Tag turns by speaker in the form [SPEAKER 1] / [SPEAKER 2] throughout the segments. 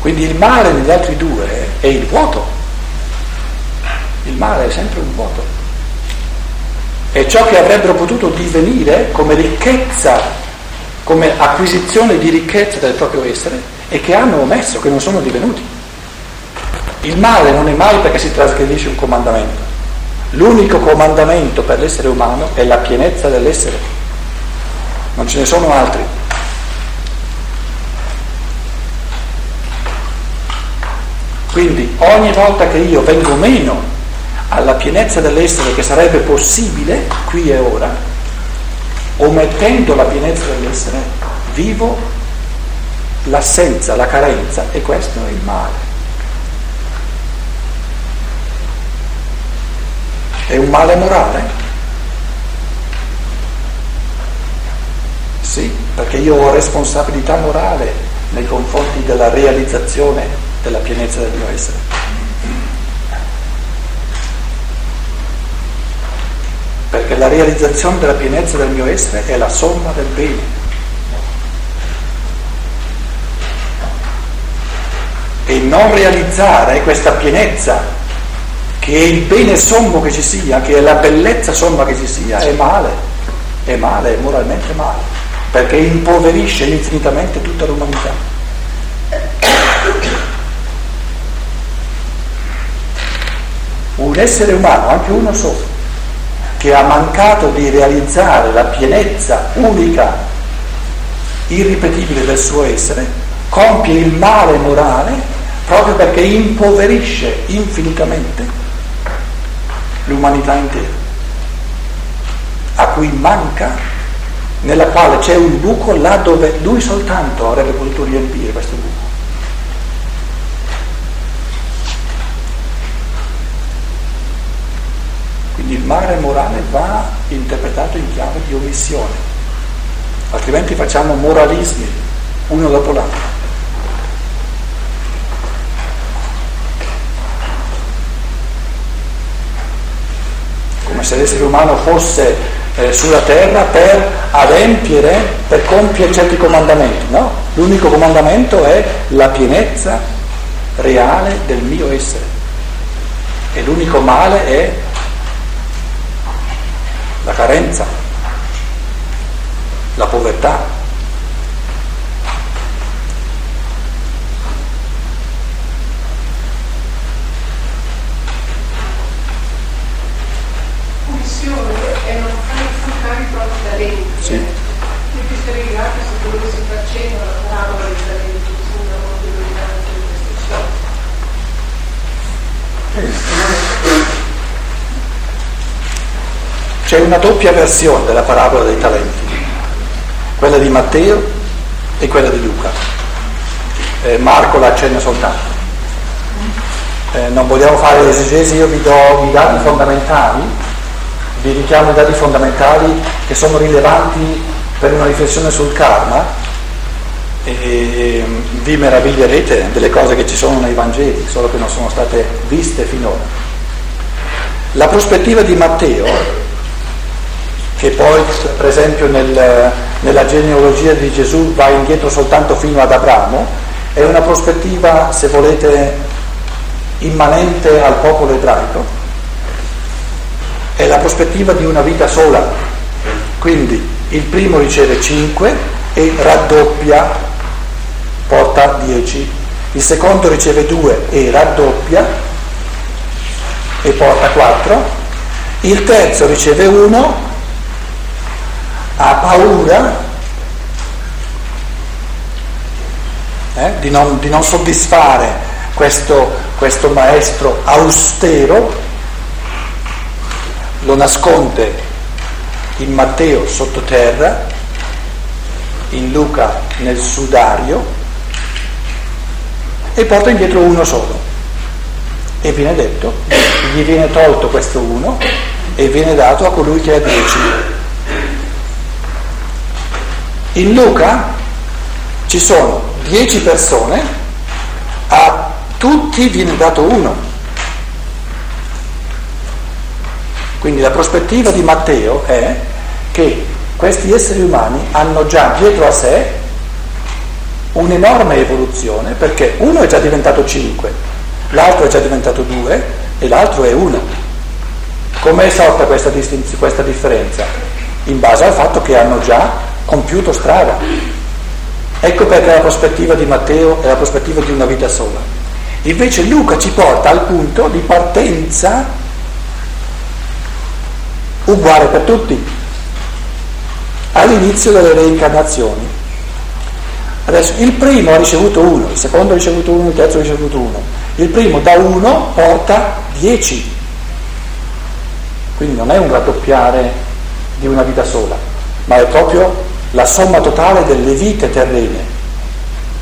[SPEAKER 1] Quindi il male negli altri due è il vuoto. Il male è sempre un vuoto. È ciò che avrebbero potuto divenire come ricchezza, come acquisizione di ricchezza del proprio essere e che hanno omesso, che non sono divenuti. Il male non è mai perché si trasgredisce un comandamento. L'unico comandamento per l'essere umano è la pienezza dell'essere. Non ce ne sono altri. Quindi ogni volta che io vengo meno alla pienezza dell'essere che sarebbe possibile qui e ora, omettendo la pienezza dell'essere, vivo l'assenza, la carenza e questo è il male. È un male morale? Sì, perché io ho responsabilità morale nei confronti della realizzazione della pienezza del mio essere. Perché la realizzazione della pienezza del mio essere è la somma del bene. E non realizzare questa pienezza che è il bene sommo che ci sia, che è la bellezza somma che ci sia, è male, è male, è moralmente male, perché impoverisce infinitamente tutta l'umanità. Un essere umano, anche uno solo, che ha mancato di realizzare la pienezza unica, irripetibile del suo essere, compie il male morale proprio perché impoverisce infinitamente l'umanità intera, a cui manca, nella quale c'è un buco là dove lui soltanto avrebbe potuto riempire questo buco. Quindi il mare morale va interpretato in chiave di omissione, altrimenti facciamo moralismi uno dopo l'altro. come se l'essere umano fosse eh, sulla terra per adempiere, per compiere certi comandamenti, no? L'unico comandamento è la pienezza reale del mio essere. E l'unico male è la carenza, la povertà, C'è una doppia versione della parabola dei talenti, quella di Matteo e quella di Luca. Eh, Marco la accenna soltanto. Eh, non vogliamo fare l'esegesi, io vi do i dati fondamentali, vi richiamo i dati fondamentali che sono rilevanti per una riflessione sul karma e vi meraviglierete delle cose che ci sono nei Vangeli, solo che non sono state viste finora. La prospettiva di Matteo che poi per esempio nel, nella genealogia di Gesù va indietro soltanto fino ad Abramo, è una prospettiva, se volete, immanente al popolo ebraico, è la prospettiva di una vita sola. Quindi il primo riceve 5 e raddoppia, porta 10. Il secondo riceve 2 e raddoppia e porta 4. Il terzo riceve 1 ha paura eh, di, non, di, non, soddisfare questo, questo maestro austero, lo nasconde in Matteo sottoterra, in Luca nel sudario e porta indietro uno solo. E viene detto, gli viene tolto questo uno e viene dato a colui che ha dieci. In Luca ci sono dieci persone, a tutti viene dato uno. Quindi la prospettiva di Matteo è che questi esseri umani hanno già dietro a sé un'enorme evoluzione perché uno è già diventato 5, l'altro è già diventato 2 e l'altro è 1. Com'è sorta questa, distinz- questa differenza? In base al fatto che hanno già compiuto strada. Ecco perché la prospettiva di Matteo è la prospettiva di una vita sola. Invece Luca ci porta al punto di partenza uguale per tutti, all'inizio delle reincarnazioni. Adesso il primo ha ricevuto uno, il secondo ha ricevuto uno, il terzo ha ricevuto uno. Il primo da uno porta dieci. Quindi non è un raddoppiare di una vita sola, ma è proprio la somma totale delle vite terrene,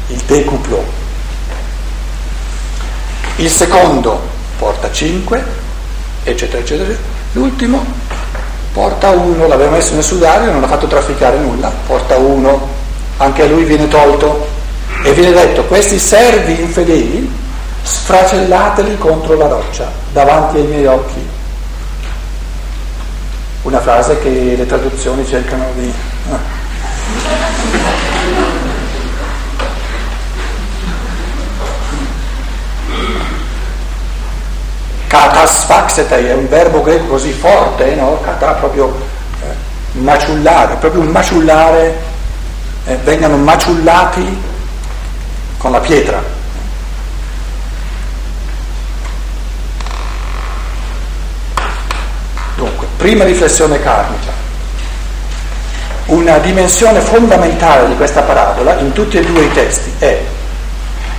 [SPEAKER 1] il decuplo. Il secondo porta cinque, eccetera, eccetera. L'ultimo porta uno, l'aveva messo nel sudario, non ha fatto trafficare nulla, porta uno, anche a lui viene tolto e viene detto questi servi infedeli sfracellateli contro la roccia davanti ai miei occhi. Una frase che le traduzioni cercano di... Katasfaxetai è un verbo greco così forte, no? Kata proprio eh, maciullare, proprio un maciullare eh, vengano maciullati con la pietra. Dunque, prima riflessione karmica. Una dimensione fondamentale di questa parabola in tutti e due i testi è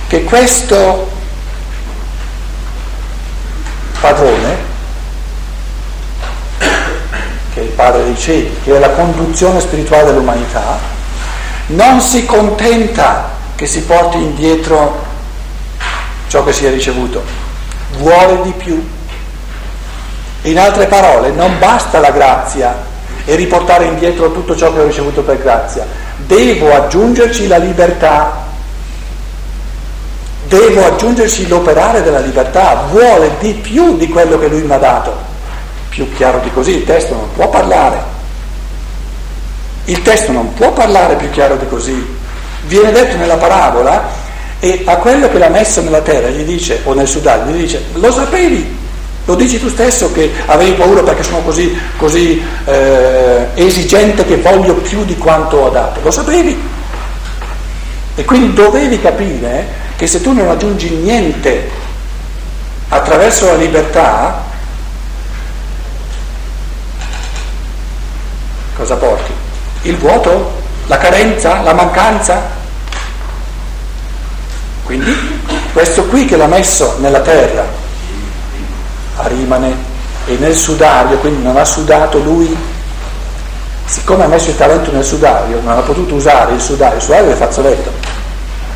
[SPEAKER 1] che questo padrone, che è il padre dei cieli, che è la conduzione spirituale dell'umanità, non si contenta che si porti indietro ciò che si è ricevuto, vuole di più. In altre parole, non basta la grazia e riportare indietro tutto ciò che ho ricevuto per grazia, devo aggiungerci la libertà, devo aggiungerci l'operare della libertà, vuole di più di quello che lui mi ha dato. Più chiaro di così il testo non può parlare. Il testo non può parlare più chiaro di così. Viene detto nella parabola e a quello che l'ha messo nella terra gli dice, o nel sudario, gli dice, lo sapevi, lo dici tu stesso che avevi paura perché sono così, così eh, esigente che voglio più di quanto ho dato, lo sapevi. E quindi dovevi capire che se tu non aggiungi niente attraverso la libertà, cosa porti? Il vuoto? La carenza? La mancanza? Quindi questo qui che l'ha messo nella terra, Rimane. E nel sudario, quindi non ha sudato lui, siccome ha messo il talento nel sudario, non ha potuto usare il sudario, il sudario è fazzoletto,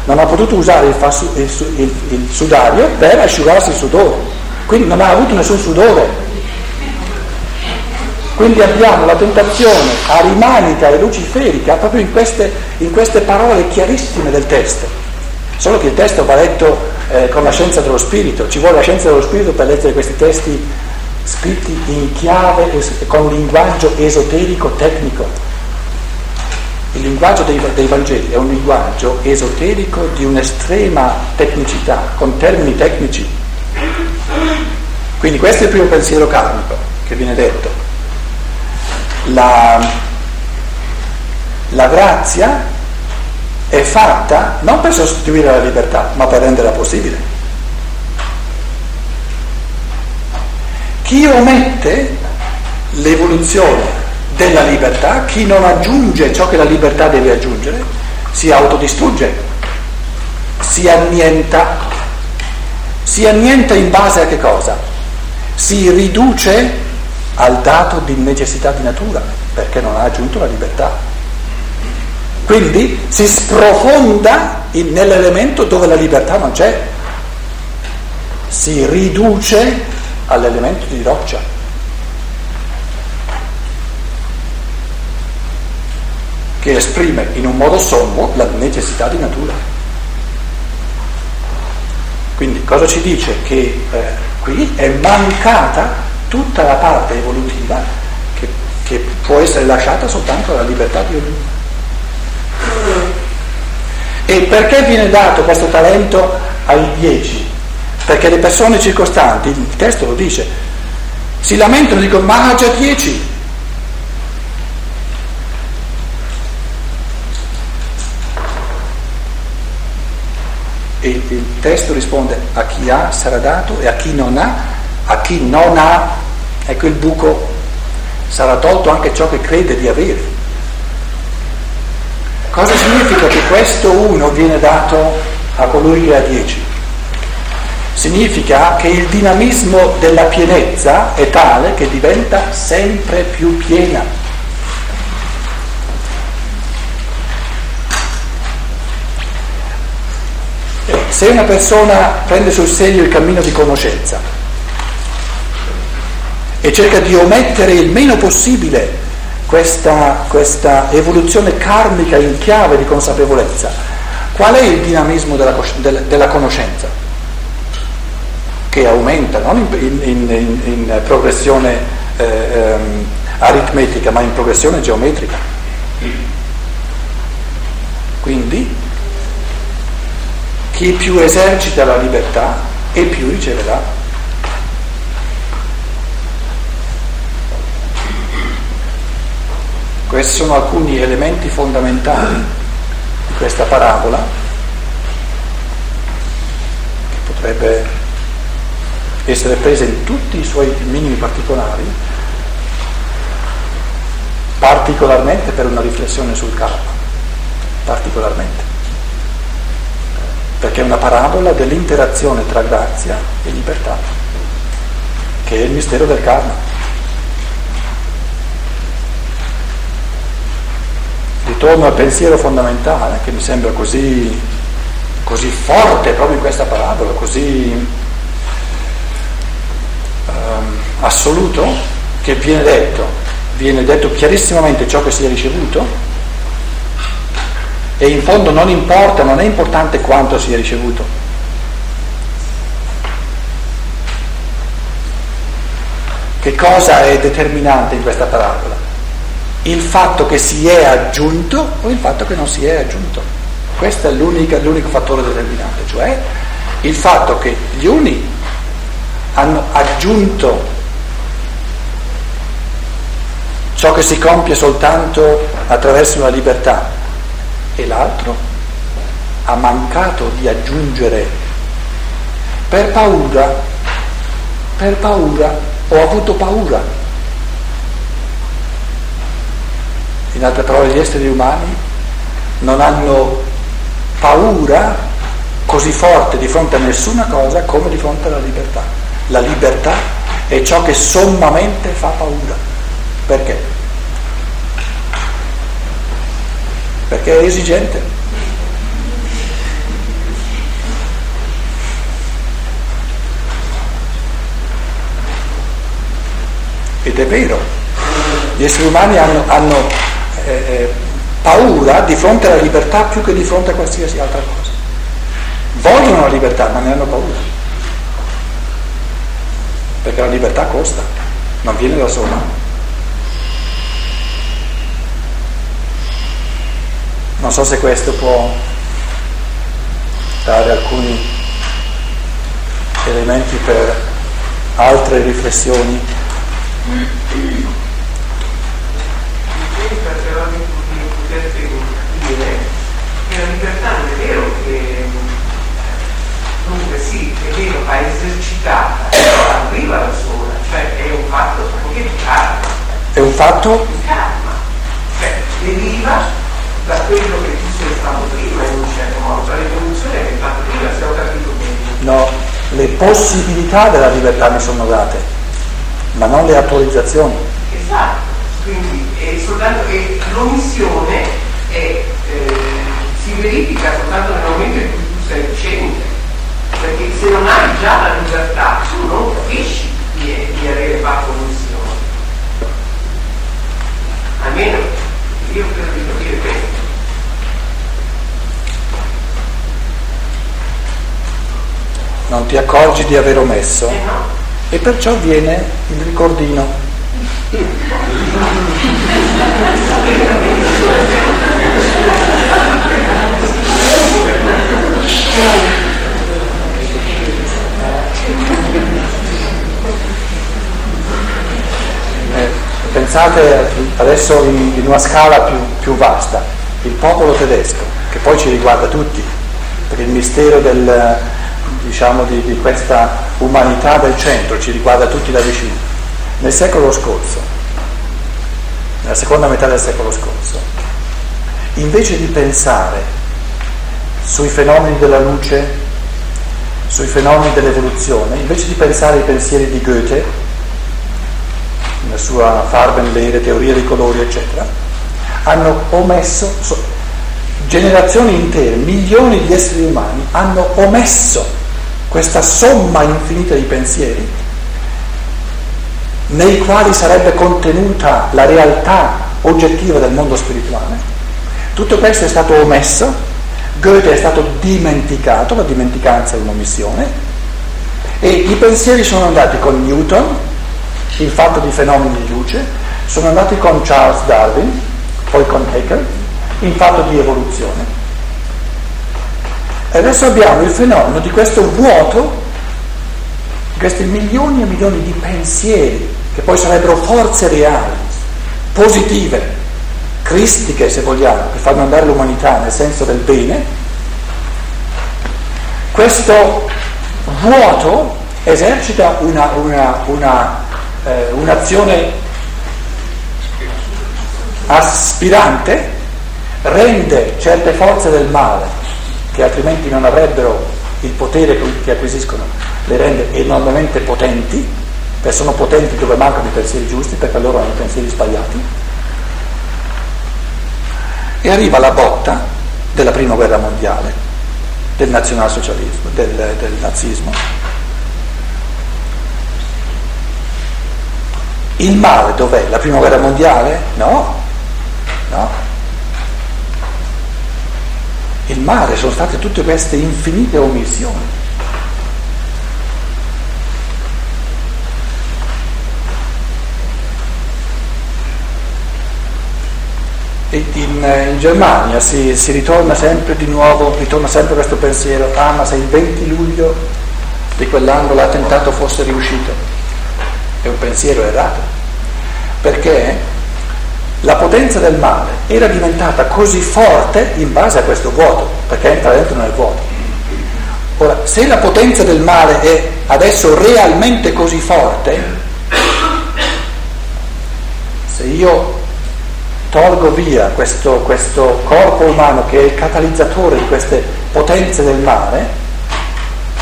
[SPEAKER 1] non ha potuto usare il, il, il, il sudario per asciugarsi il sudore, quindi non ha avuto nessun sudore, quindi abbiamo la tentazione arimanica e luciferica proprio in queste, in queste parole chiarissime del testo. Solo che il testo va letto eh, con la scienza dello spirito, ci vuole la scienza dello spirito per leggere questi testi scritti in chiave con linguaggio esoterico tecnico. Il linguaggio dei, dei Vangeli è un linguaggio esoterico di un'estrema tecnicità, con termini tecnici. Quindi questo è il primo pensiero karmico che viene detto la, la grazia è fatta non per sostituire la libertà, ma per renderla possibile. Chi omette l'evoluzione della libertà, chi non aggiunge ciò che la libertà deve aggiungere, si autodistrugge, si annienta. Si annienta in base a che cosa? Si riduce al dato di necessità di natura, perché non ha aggiunto la libertà. Quindi si sprofonda in, nell'elemento dove la libertà non c'è, si riduce all'elemento di roccia. che esprime in un modo sommo la necessità di natura. Quindi cosa ci dice? Che eh, qui è mancata tutta la parte evolutiva che, che può essere lasciata soltanto alla libertà di ognuno. E perché viene dato questo talento ai dieci? Perché le persone circostanti, il testo lo dice, si lamentano e dicono ma ha già dieci. E il testo risponde a chi ha sarà dato e a chi non ha, a chi non ha, ecco il buco, sarà tolto anche ciò che crede di avere. Cosa significa che questo uno viene dato a colui che ha dieci? Significa che il dinamismo della pienezza è tale che diventa sempre più piena. Se una persona prende sul serio il cammino di conoscenza e cerca di omettere il meno possibile questa, questa evoluzione karmica in chiave di consapevolezza, qual è il dinamismo della, della conoscenza? Che aumenta non in, in, in, in progressione eh, ehm, aritmetica, ma in progressione geometrica. Quindi chi più esercita la libertà e più riceverà. Questi sono alcuni elementi fondamentali di questa parabola che potrebbe essere presa in tutti i suoi minimi particolari, particolarmente per una riflessione sul karma, particolarmente, perché è una parabola dell'interazione tra grazia e libertà, che è il mistero del karma. Ritorno al pensiero fondamentale che mi sembra così, così forte proprio in questa parabola, così um, assoluto, che viene detto, viene detto chiarissimamente ciò che si è ricevuto e in fondo non importa, non è importante quanto si è ricevuto. Che cosa è determinante in questa parabola? Il fatto che si è aggiunto o il fatto che non si è aggiunto. Questo è l'unico fattore determinante, cioè il fatto che gli uni hanno aggiunto ciò che si compie soltanto attraverso la libertà e l'altro ha mancato di aggiungere per paura, per paura, ho avuto paura in altre parole gli esseri umani non hanno paura così forte di fronte a nessuna cosa come di fronte alla libertà. La libertà è ciò che sommamente fa paura. Perché? Perché è esigente. Ed è vero, gli esseri umani hanno, hanno eh, eh, paura di fronte alla libertà più che di fronte a qualsiasi altra cosa. Vogliono la libertà, ma ne hanno paura. Perché la libertà costa, non viene da sola. Non so se questo può dare alcuni elementi per altre riflessioni
[SPEAKER 2] che la libertà non è vero che dunque sì, è vero, va però arriva da sola, cioè è un fatto anche di karma.
[SPEAKER 1] È un fatto?
[SPEAKER 2] Di karma, cioè deriva da quello che tu sei stato prima in un certo modo, cioè l'evoluzione che hai fatto prima, se ho capito bene.
[SPEAKER 1] No, le possibilità della libertà mi sono date, ma non le attualizzazioni.
[SPEAKER 2] Esatto, quindi è soltanto che l'omissione è eh, si verifica soltanto nel momento in cui tu sei cosciente, perché se non hai già la libertà tu non capisci di, di avere fatto missione. Almeno io credo di capire questo.
[SPEAKER 1] Non ti accorgi di aver omesso
[SPEAKER 2] Eh no.
[SPEAKER 1] e perciò viene il ricordino. pensate adesso in, in una scala più, più, vasta, il popolo tedesco, che poi ci riguarda tutti, perché il mistero del, diciamo, di, di questa umanità del centro ci riguarda tutti da vicino. Nel secolo scorso, nella seconda metà del secolo scorso, invece di pensare sui fenomeni della luce, sui fenomeni dell'evoluzione, invece di pensare ai pensieri di Goethe, la sua Farbenlehre, teoria dei colori, eccetera, hanno omesso, so, generazioni intere, milioni di esseri umani hanno omesso questa somma infinita di pensieri nei quali sarebbe contenuta la realtà oggettiva del mondo spirituale. Tutto questo è stato omesso, Goethe è stato dimenticato, la dimenticanza è un'omissione, e i pensieri sono andati con Newton, il fatto di fenomeni di luce, sono andati con Charles Darwin, poi con Haeckel, il fatto di evoluzione. E adesso abbiamo il fenomeno di questo vuoto, questi milioni e milioni di pensieri, che poi sarebbero forze reali, positive, cristiche se vogliamo, che fanno andare l'umanità nel senso del bene, questo vuoto esercita una, una, una eh, un'azione aspirante rende certe forze del male che altrimenti non avrebbero il potere che acquisiscono, le rende enormemente potenti, perché sono potenti dove mancano i pensieri giusti, perché loro hanno i pensieri sbagliati. E arriva la botta della prima guerra mondiale, del nazionalsocialismo, del, del nazismo, Il male dov'è? La prima guerra mondiale? No, no. Il male sono state tutte queste infinite omissioni. In, in Germania si, si, ritorna sempre di nuovo, ritorna sempre questo pensiero, ah ma se il 20 luglio di quell'anno l'attentato fosse riuscito, è un pensiero errato, perché la potenza del male era diventata così forte in base a questo vuoto, perché entra dentro nel vuoto. Ora, se la potenza del male è adesso realmente così forte, se io tolgo via questo, questo corpo umano che è il catalizzatore di queste potenze del male,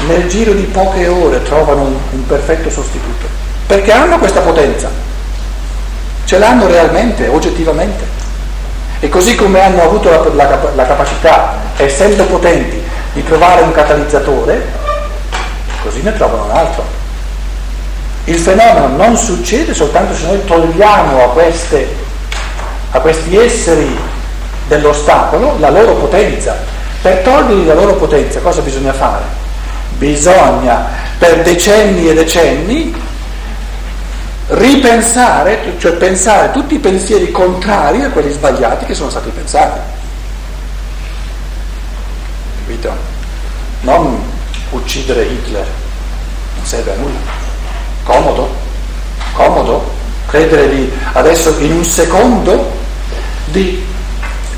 [SPEAKER 1] nel giro di poche ore trovano un, un perfetto sostituto perché hanno questa potenza, ce l'hanno realmente, oggettivamente. E così come hanno avuto la, la, la capacità, essendo potenti, di trovare un catalizzatore, così ne trovano un altro. Il fenomeno non succede soltanto se noi togliamo a, queste, a questi esseri dell'ostacolo la loro potenza. Per togliergli la loro potenza cosa bisogna fare? Bisogna per decenni e decenni ripensare, cioè pensare tutti i pensieri contrari a quelli sbagliati che sono stati pensati. Capito? Non uccidere Hitler, non serve a nulla. Comodo? Comodo? Credere di adesso in un secondo di,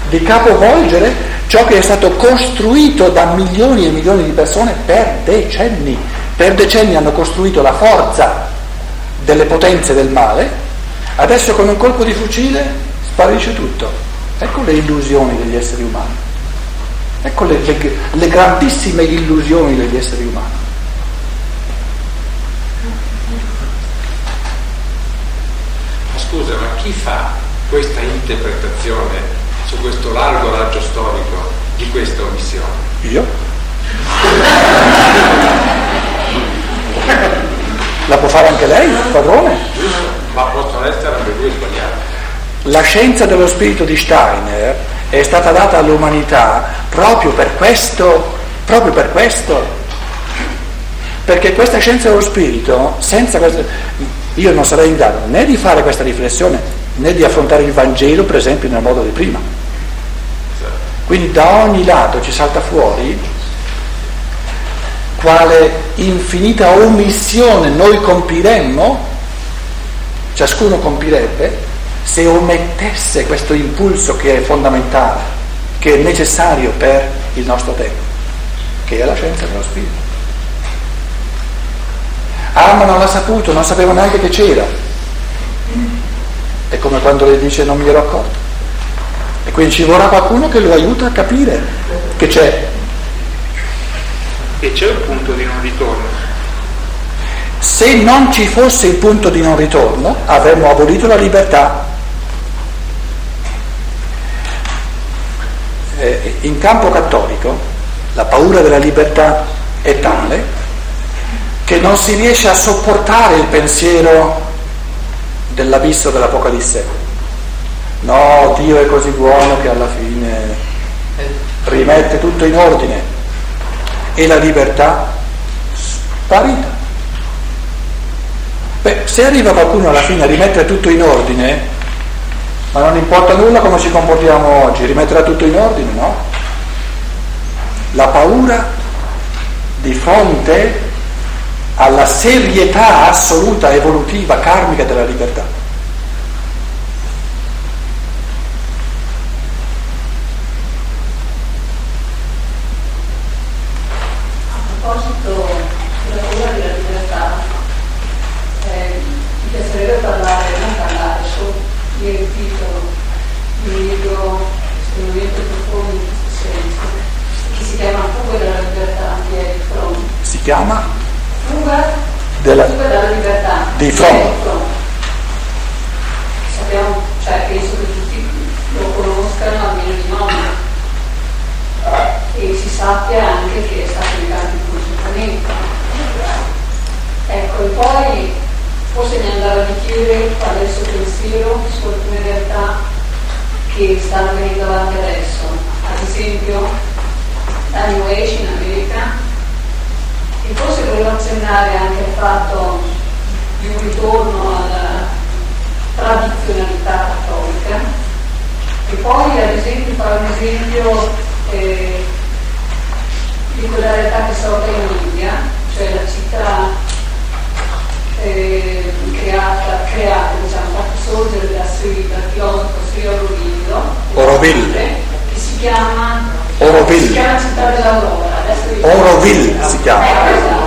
[SPEAKER 1] di capovolgere ciò che è stato costruito da milioni e milioni di persone per decenni. Per decenni hanno costruito la forza delle potenze del male, adesso con un colpo di fucile sparisce tutto. Ecco le illusioni degli esseri umani, ecco le, le, le grandissime illusioni degli esseri umani.
[SPEAKER 3] Ma scusa, ma chi fa questa interpretazione su questo largo raggio storico di questa omissione?
[SPEAKER 1] Io? La può fare anche lei, padrone?
[SPEAKER 3] Ma possono essere anche due sbagliate.
[SPEAKER 1] La scienza dello spirito di Steiner è stata data all'umanità proprio per questo, proprio per questo. Perché questa scienza dello spirito, senza questo, io non sarei in grado né di fare questa riflessione, né di affrontare il Vangelo, per esempio, nel modo di prima. Quindi da ogni lato ci salta fuori quale infinita omissione noi compiremmo, ciascuno compirebbe, se omettesse questo impulso che è fondamentale, che è necessario per il nostro tempo, che è la scienza dello spirito. Ah, ma non l'ha saputo, non sapeva neanche che c'era. È come quando lei dice non mi ero accorto. E quindi ci vorrà qualcuno che lo aiuta a capire che c'è.
[SPEAKER 4] E c'è un punto di non ritorno.
[SPEAKER 1] Se non ci fosse il punto di non ritorno, avremmo abolito la libertà. Eh, in campo cattolico la paura della libertà è tale che non si riesce a sopportare il pensiero dell'abisso dell'Apocalisse. No, Dio è così buono che alla fine rimette tutto in ordine e la libertà sparita. Beh, se arriva qualcuno alla fine a rimettere tutto in ordine, ma non importa nulla come ci comportiamo oggi, rimetterà tutto in ordine, no? La paura di fronte alla serietà assoluta, evolutiva, karmica della libertà. Chiama?
[SPEAKER 5] Fuga
[SPEAKER 1] della,
[SPEAKER 5] fuga libertà.
[SPEAKER 1] Di fronte.
[SPEAKER 5] Sappiamo, cioè penso che tutti lo conoscano almeno di nome. E si sappia anche che è stato legato in consultamento. Ecco, e poi forse mi andava di chiudere fare il suo pensiero su alcune realtà che stanno venendo avanti adesso. Ad esempio, la New Age in America volevo accennare anche al fatto di un ritorno alla tradizionalità cattolica e poi ad esempio fare un esempio eh, di quella realtà che sorge in India, cioè la città eh, creata, creata, diciamo, fatta sorgere da Sri, dal filosofo Sri Aurobindo,
[SPEAKER 1] Aurobindo,
[SPEAKER 5] che si chiama
[SPEAKER 1] Auroville.
[SPEAKER 5] Si chiama città dell'Aurora.
[SPEAKER 1] Auroville si chiama.
[SPEAKER 5] Eh, esatto.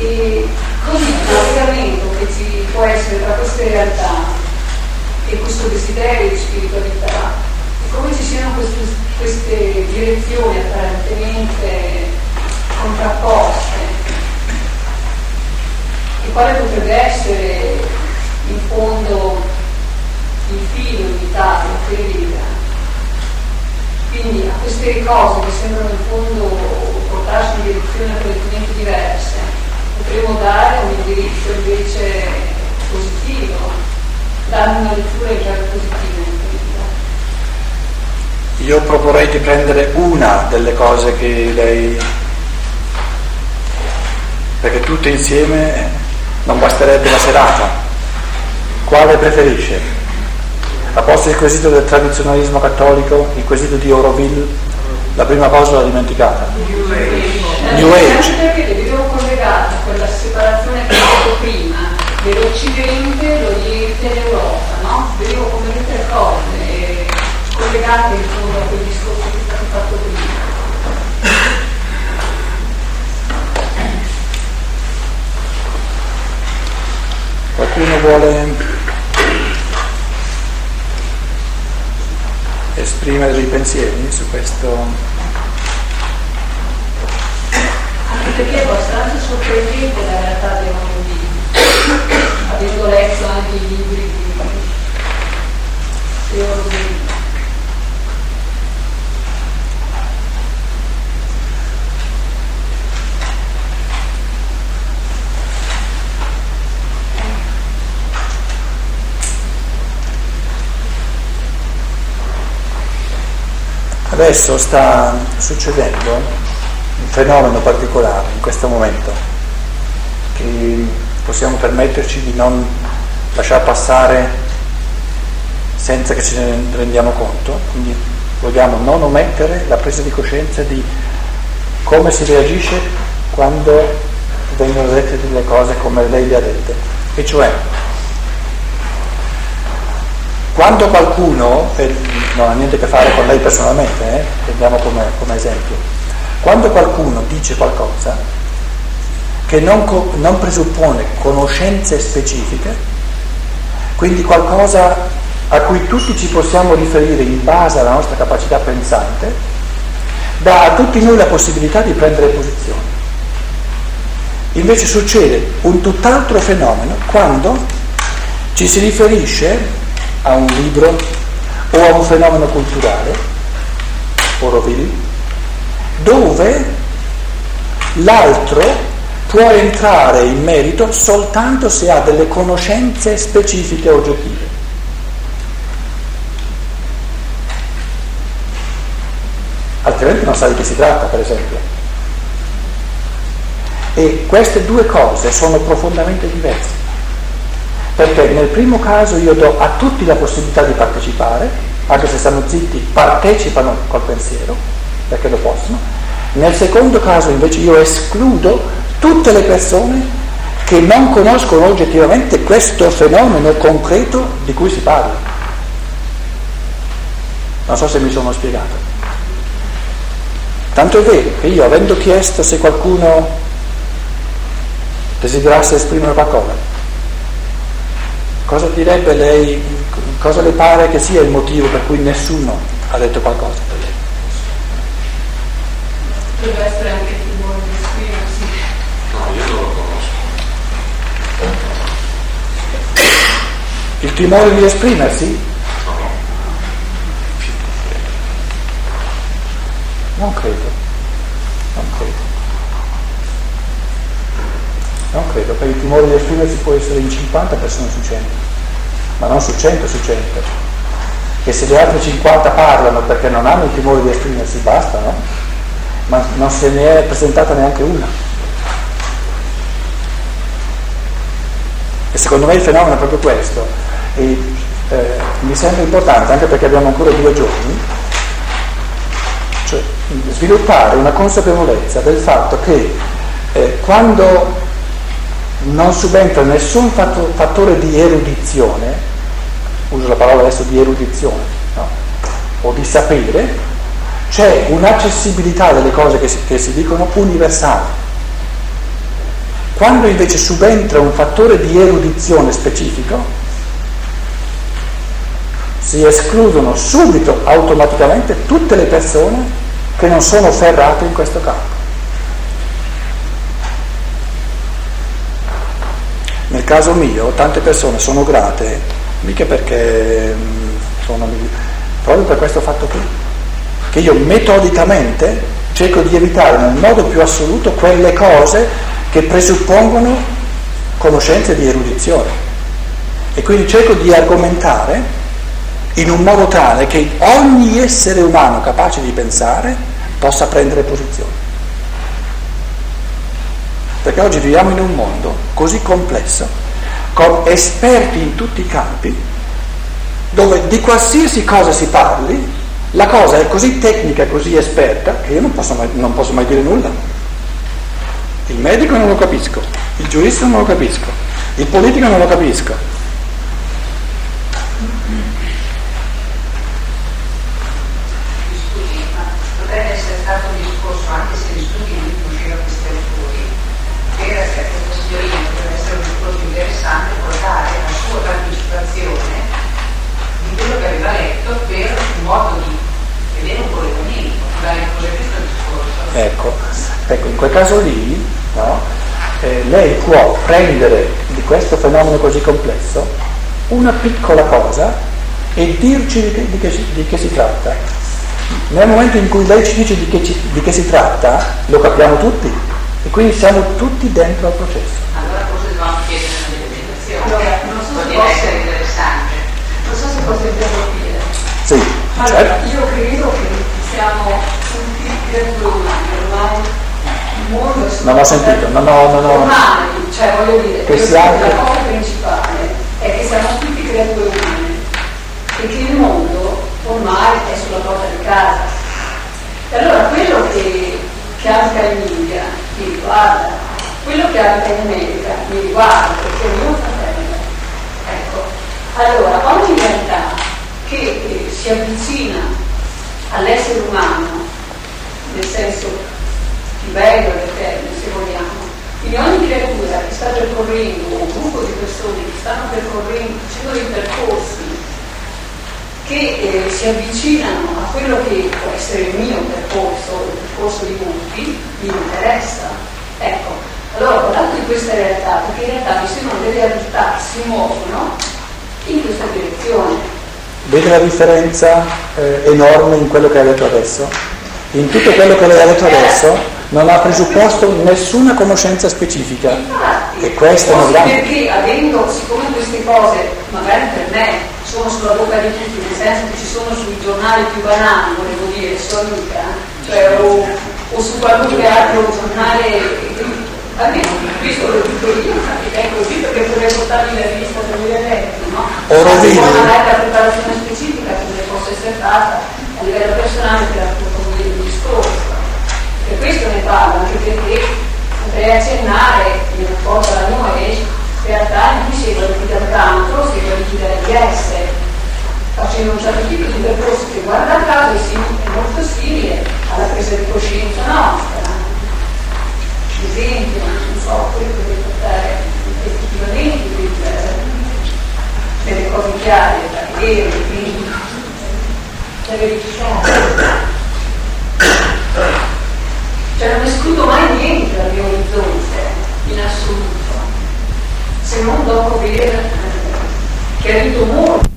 [SPEAKER 5] E così il collegamento che ci può essere tra queste realtà e questo desiderio di spiritualità, e come ci siano queste, queste direzioni apparentemente contrapposte, e quale potrebbe essere in fondo il filo unitario che lega quindi a queste cose che sembrano in fondo portarci in direzioni apparentemente diverse, potremmo dare un indirizzo invece positivo, dare una lettura in chiave positiva.
[SPEAKER 1] Io proporrei di prendere una delle cose che lei, perché tutte insieme non basterebbe la serata. Quale preferisce? A posto il quesito del tradizionalismo cattolico, il quesito di Auroville, la prima cosa l'ho dimenticata.
[SPEAKER 5] New Age.
[SPEAKER 1] New Age.
[SPEAKER 5] dell'Occidente, l'Oriente e l'Europa, no? Vedevo come tutte le cose collegate in fondo a quel discorso che è stato fatto prima.
[SPEAKER 1] Qualcuno vuole esprimere dei pensieri su questo?
[SPEAKER 5] Anche perché è abbastanza sorprendente la realtà dei mondi, avendo letto anche i libri di
[SPEAKER 1] Adesso sta succedendo un fenomeno particolare in questo momento che possiamo permetterci di non lasciare passare senza che ce ne rendiamo conto, quindi vogliamo non omettere la presa di coscienza di come si reagisce quando vengono dette delle cose come lei le ha dette. E cioè, quando qualcuno, e non ha niente a che fare con lei personalmente, eh, prendiamo come, come esempio, quando qualcuno dice qualcosa che non, co- non presuppone conoscenze specifiche, quindi qualcosa a cui tutti ci possiamo riferire in base alla nostra capacità pensante, dà a tutti noi la possibilità di prendere posizione. Invece succede un tutt'altro fenomeno quando ci si riferisce a un libro o a un fenomeno culturale, Oroville, dove l'altro può entrare in merito soltanto se ha delle conoscenze specifiche oggettive. Altrimenti non sa di che si tratta, per esempio. E queste due cose sono profondamente diverse, perché nel primo caso io do a tutti la possibilità di partecipare, anche se stanno zitti, partecipano col pensiero, perché lo possono, nel secondo caso invece io escludo tutte le persone che non conoscono oggettivamente questo fenomeno concreto di cui si parla. Non so se mi sono spiegato. Tanto è vero che io avendo chiesto se qualcuno desiderasse esprimere qualcosa. Cosa direbbe lei, cosa le pare che sia il motivo per cui nessuno ha detto qualcosa per lei?
[SPEAKER 5] Deve essere anche il timore di esprimersi.
[SPEAKER 3] No, io non lo conosco.
[SPEAKER 1] Il timore di esprimersi?
[SPEAKER 3] No, no.
[SPEAKER 1] Non credo, non credo. Non credo, per il timore di esprimersi può essere in 50 persone su 100, ma non su 100 su 100. E se le altre 50 parlano perché non hanno il timore di esprimersi, basta, no? Ma non se ne è presentata neanche una. E secondo me il fenomeno è proprio questo. E eh, mi sembra importante, anche perché abbiamo ancora due giorni, cioè sviluppare una consapevolezza del fatto che eh, quando non subentra nessun fattore di erudizione, uso la parola adesso di erudizione, no? o di sapere, c'è un'accessibilità delle cose che si, che si dicono universale. Quando invece subentra un fattore di erudizione specifico, si escludono subito, automaticamente, tutte le persone che non sono ferrate in questo campo. Nel caso mio tante persone sono grate, mica perché mm, sono proprio per questo fatto qui, che io metodicamente cerco di evitare nel modo più assoluto quelle cose che presuppongono conoscenze di erudizione. E quindi cerco di argomentare in un modo tale che ogni essere umano capace di pensare possa prendere posizione. Perché oggi viviamo in un mondo così complesso, con esperti in tutti i campi, dove di qualsiasi cosa si parli, la cosa è così tecnica così esperta che io non posso, mai, non posso mai dire nulla. Il medico non lo capisco, il giurista non lo capisco, il politico non lo capisco, Ecco, ecco in quel caso lì no, eh, lei può prendere di questo fenomeno così complesso una piccola cosa e dirci di che, di che, di che si tratta. Nel momento in cui lei ci dice di che, ci, di che si tratta, lo capiamo tutti e quindi siamo tutti dentro al processo.
[SPEAKER 6] Allora forse dobbiamo chiedere una delimitazione.
[SPEAKER 5] Allora, non so se
[SPEAKER 6] Potrebbe
[SPEAKER 5] posso,
[SPEAKER 6] essere interessante.
[SPEAKER 5] non so se posso interrompere.
[SPEAKER 1] Sì,
[SPEAKER 5] Allora,
[SPEAKER 1] certo.
[SPEAKER 5] io credo che siamo tutti creature
[SPEAKER 1] Non ho sentito, non ho, non ho...
[SPEAKER 5] Ormai, cioè voglio dire, credo la cosa principale è che siamo tutti creature umane e che il mondo ormai è sulla porta di casa. E allora quello che, che ha in India mi riguarda, quello che abita in America mi riguarda, perché è mio fratello. Ecco, allora ogni realtà che eh, si avvicina all'essere umano, nel senso bello del termine, se vogliamo, quindi ogni creatura che sta percorrendo, un gruppo di persone che stanno percorrendo, facendo dei percorsi che eh, si avvicinano a quello che può essere il mio percorso, il percorso di molti, mi interessa. Ecco, allora guardate in questa realtà, perché in realtà mi sembrano delle realtà che si muovono in questa direzione.
[SPEAKER 1] Vede la differenza eh, enorme in quello che ha detto adesso? In tutto quello che lei ha detto adesso non ha presupposto nessuna conoscenza specifica. E questo è
[SPEAKER 5] forse
[SPEAKER 1] grande-
[SPEAKER 5] perché avendo, siccome queste cose, magari per me, sono sulla bocca di tutti, nel senso che ci sono sui giornali più banali, volevo dire, su Amica, cioè, o, o su qualunque altro giornale, almeno questo lo dico io, è così perché vorrei portarvi la rivista degli eventi, no?
[SPEAKER 1] O Rovini.
[SPEAKER 5] Ma magari la preparazione specifica che ne possa essere fatta a livello personale per discorso. Questo ne parlo, anche perché potrei accennare in rapporto alla Age realtà in cui si evoluti dal tanto, si evoluti dall'IS, facendo un certo tipo di percorso che guarda caso è, è molto simile alla presa di coscienza nostra. Ad esempio, non so, poi potete portare effettivamente del- delle cose chiare da vedere, quindi da verificare. Cioè non escludo mai niente dal mio orizzonte, in assoluto, se non dopo aver eh, chiarito molto